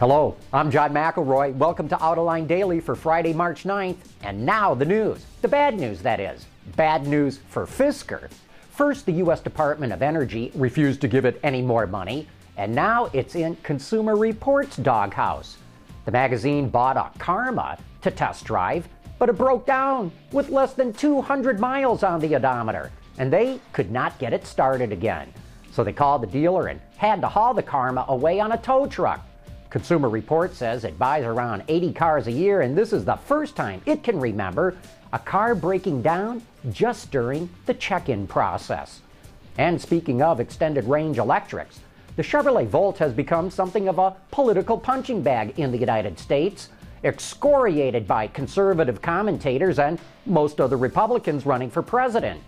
Hello, I'm John McElroy. Welcome to Autoline Daily for Friday, March 9th. And now the news. The bad news, that is. Bad news for Fisker. First, the U.S. Department of Energy refused to give it any more money, and now it's in Consumer Reports' doghouse. The magazine bought a Karma to test drive, but it broke down with less than 200 miles on the odometer, and they could not get it started again. So they called the dealer and had to haul the Karma away on a tow truck. Consumer Reports says it buys around 80 cars a year, and this is the first time it can remember a car breaking down just during the check in process. And speaking of extended range electrics, the Chevrolet Volt has become something of a political punching bag in the United States, excoriated by conservative commentators and most of the Republicans running for president.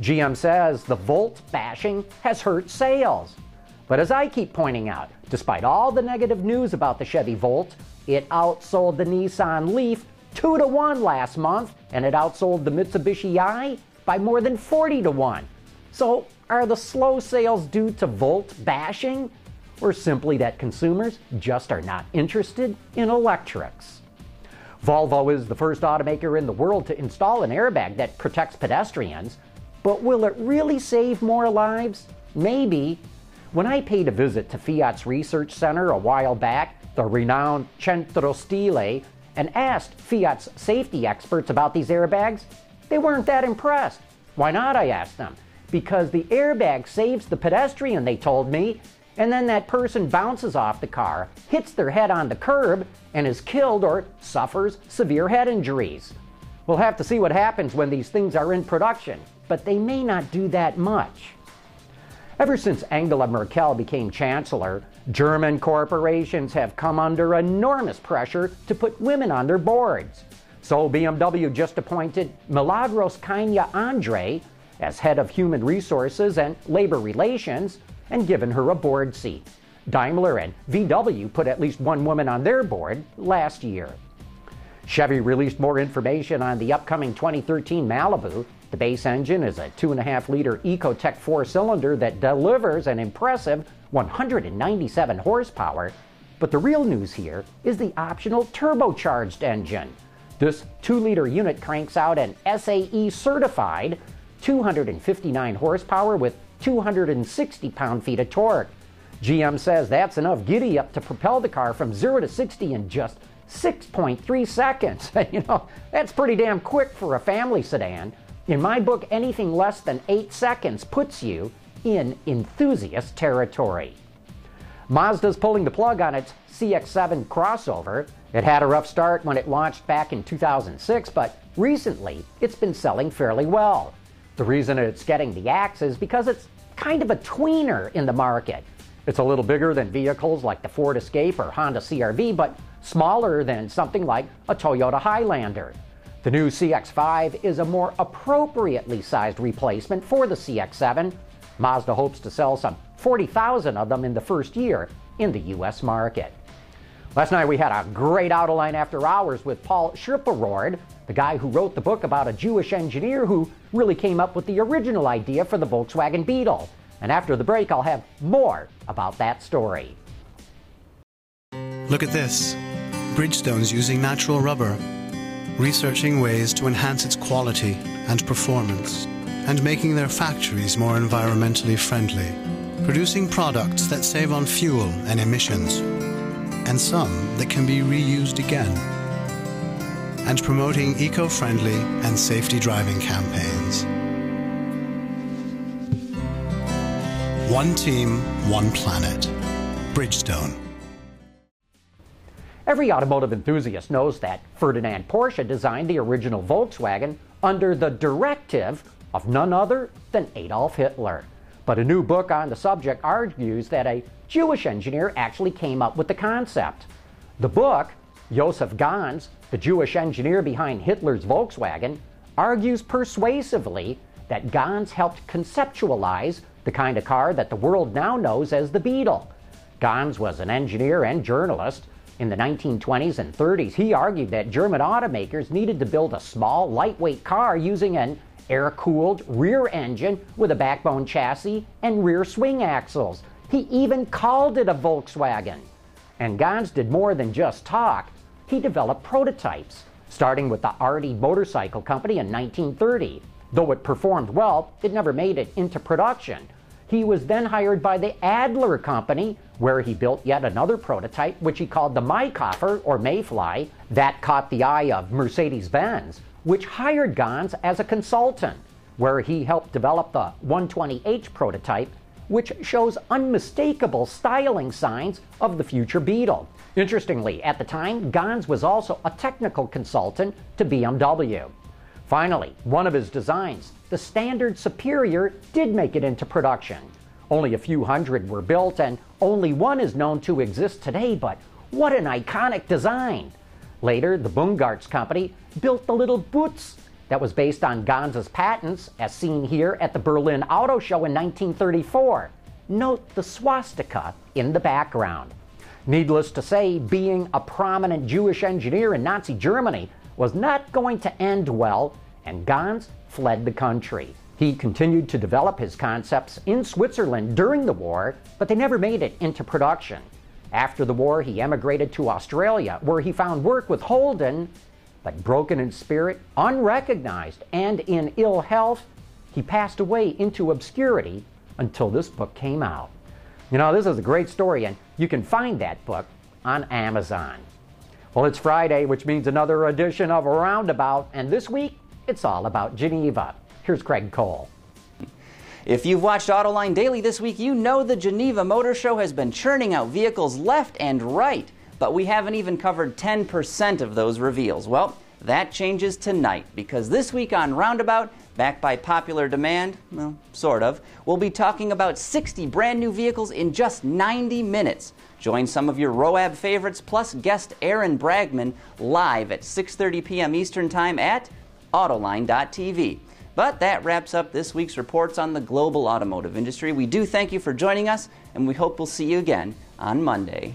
GM says the Volt bashing has hurt sales. But as I keep pointing out, despite all the negative news about the Chevy Volt, it outsold the Nissan Leaf 2 to 1 last month, and it outsold the Mitsubishi i by more than 40 to 1. So, are the slow sales due to Volt bashing, or simply that consumers just are not interested in electrics? Volvo is the first automaker in the world to install an airbag that protects pedestrians, but will it really save more lives? Maybe, when I paid a visit to Fiat's research center a while back, the renowned Centro Stile, and asked Fiat's safety experts about these airbags, they weren't that impressed. Why not? I asked them. Because the airbag saves the pedestrian, they told me, and then that person bounces off the car, hits their head on the curb, and is killed or suffers severe head injuries. We'll have to see what happens when these things are in production, but they may not do that much. Ever since Angela Merkel became chancellor, German corporations have come under enormous pressure to put women on their boards. So BMW just appointed Milagros Caiña-Andree as head of human resources and labor relations and given her a board seat. Daimler and VW put at least one woman on their board last year. Chevy released more information on the upcoming 2013 Malibu the base engine is a 2.5 liter Ecotec four cylinder that delivers an impressive 197 horsepower. But the real news here is the optional turbocharged engine. This 2 liter unit cranks out an SAE certified 259 horsepower with 260 pound feet of torque. GM says that's enough giddy up to propel the car from 0 to 60 in just 6.3 seconds. you know, that's pretty damn quick for a family sedan. In my book, anything less than eight seconds puts you in enthusiast territory. Mazda's pulling the plug on its CX7 crossover. It had a rough start when it launched back in 2006, but recently it's been selling fairly well. The reason it's getting the axe is because it's kind of a tweener in the market. It's a little bigger than vehicles like the Ford Escape or Honda CRV, but smaller than something like a Toyota Highlander. The new CX5 is a more appropriately sized replacement for the CX7. Mazda hopes to sell some 40,000 of them in the first year in the U.S. market. Last night we had a great Autoline After Hours with Paul Schilperoord, the guy who wrote the book about a Jewish engineer who really came up with the original idea for the Volkswagen Beetle. And after the break, I'll have more about that story. Look at this Bridgestone's using natural rubber researching ways to enhance its quality and performance, and making their factories more environmentally friendly, producing products that save on fuel and emissions, and some that can be reused again, and promoting eco friendly and safety driving campaigns. One team, one planet. Bridgestone. Every automotive enthusiast knows that Ferdinand Porsche designed the original Volkswagen under the directive of none other than Adolf Hitler. But a new book on the subject argues that a Jewish engineer actually came up with the concept. The book, Josef Ganz, the Jewish engineer behind Hitler's Volkswagen, argues persuasively that Ganz helped conceptualize the kind of car that the world now knows as the Beetle. Ganz was an engineer and journalist. In the 1920s and 30s, he argued that German automakers needed to build a small, lightweight car using an air cooled rear engine with a backbone chassis and rear swing axles. He even called it a Volkswagen. And Ganz did more than just talk, he developed prototypes, starting with the Ardie Motorcycle Company in 1930. Though it performed well, it never made it into production. He was then hired by the Adler Company, where he built yet another prototype, which he called the Maikäfer or Mayfly. That caught the eye of Mercedes Benz, which hired Ganz as a consultant, where he helped develop the 120H prototype, which shows unmistakable styling signs of the future Beetle. Interestingly, at the time, Ganz was also a technical consultant to BMW. Finally, one of his designs, the Standard Superior, did make it into production. Only a few hundred were built, and only one is known to exist today, but what an iconic design! Later, the Bungartz company built the little Butz that was based on Ganz's patents, as seen here at the Berlin Auto Show in 1934. Note the swastika in the background. Needless to say, being a prominent Jewish engineer in Nazi Germany was not going to end well, and Ganz fled the country. He continued to develop his concepts in Switzerland during the war, but they never made it into production. After the war, he emigrated to Australia, where he found work with Holden, but broken in spirit, unrecognized, and in ill health, he passed away into obscurity until this book came out. You know, this is a great story, and you can find that book on Amazon. Well, it's Friday, which means another edition of Roundabout, and this week it's all about Geneva. Here's Craig Cole. If you've watched Autoline Daily this week, you know the Geneva Motor Show has been churning out vehicles left and right, but we haven't even covered 10% of those reveals. Well, that changes tonight because this week on Roundabout, backed by popular demand, well, sort of, we'll be talking about 60 brand new vehicles in just 90 minutes. Join some of your ROAB favorites plus guest Aaron Bragman live at 6:30 p.m. Eastern Time at autoline.tv. But that wraps up this week's reports on the global automotive industry. We do thank you for joining us and we hope we'll see you again on Monday.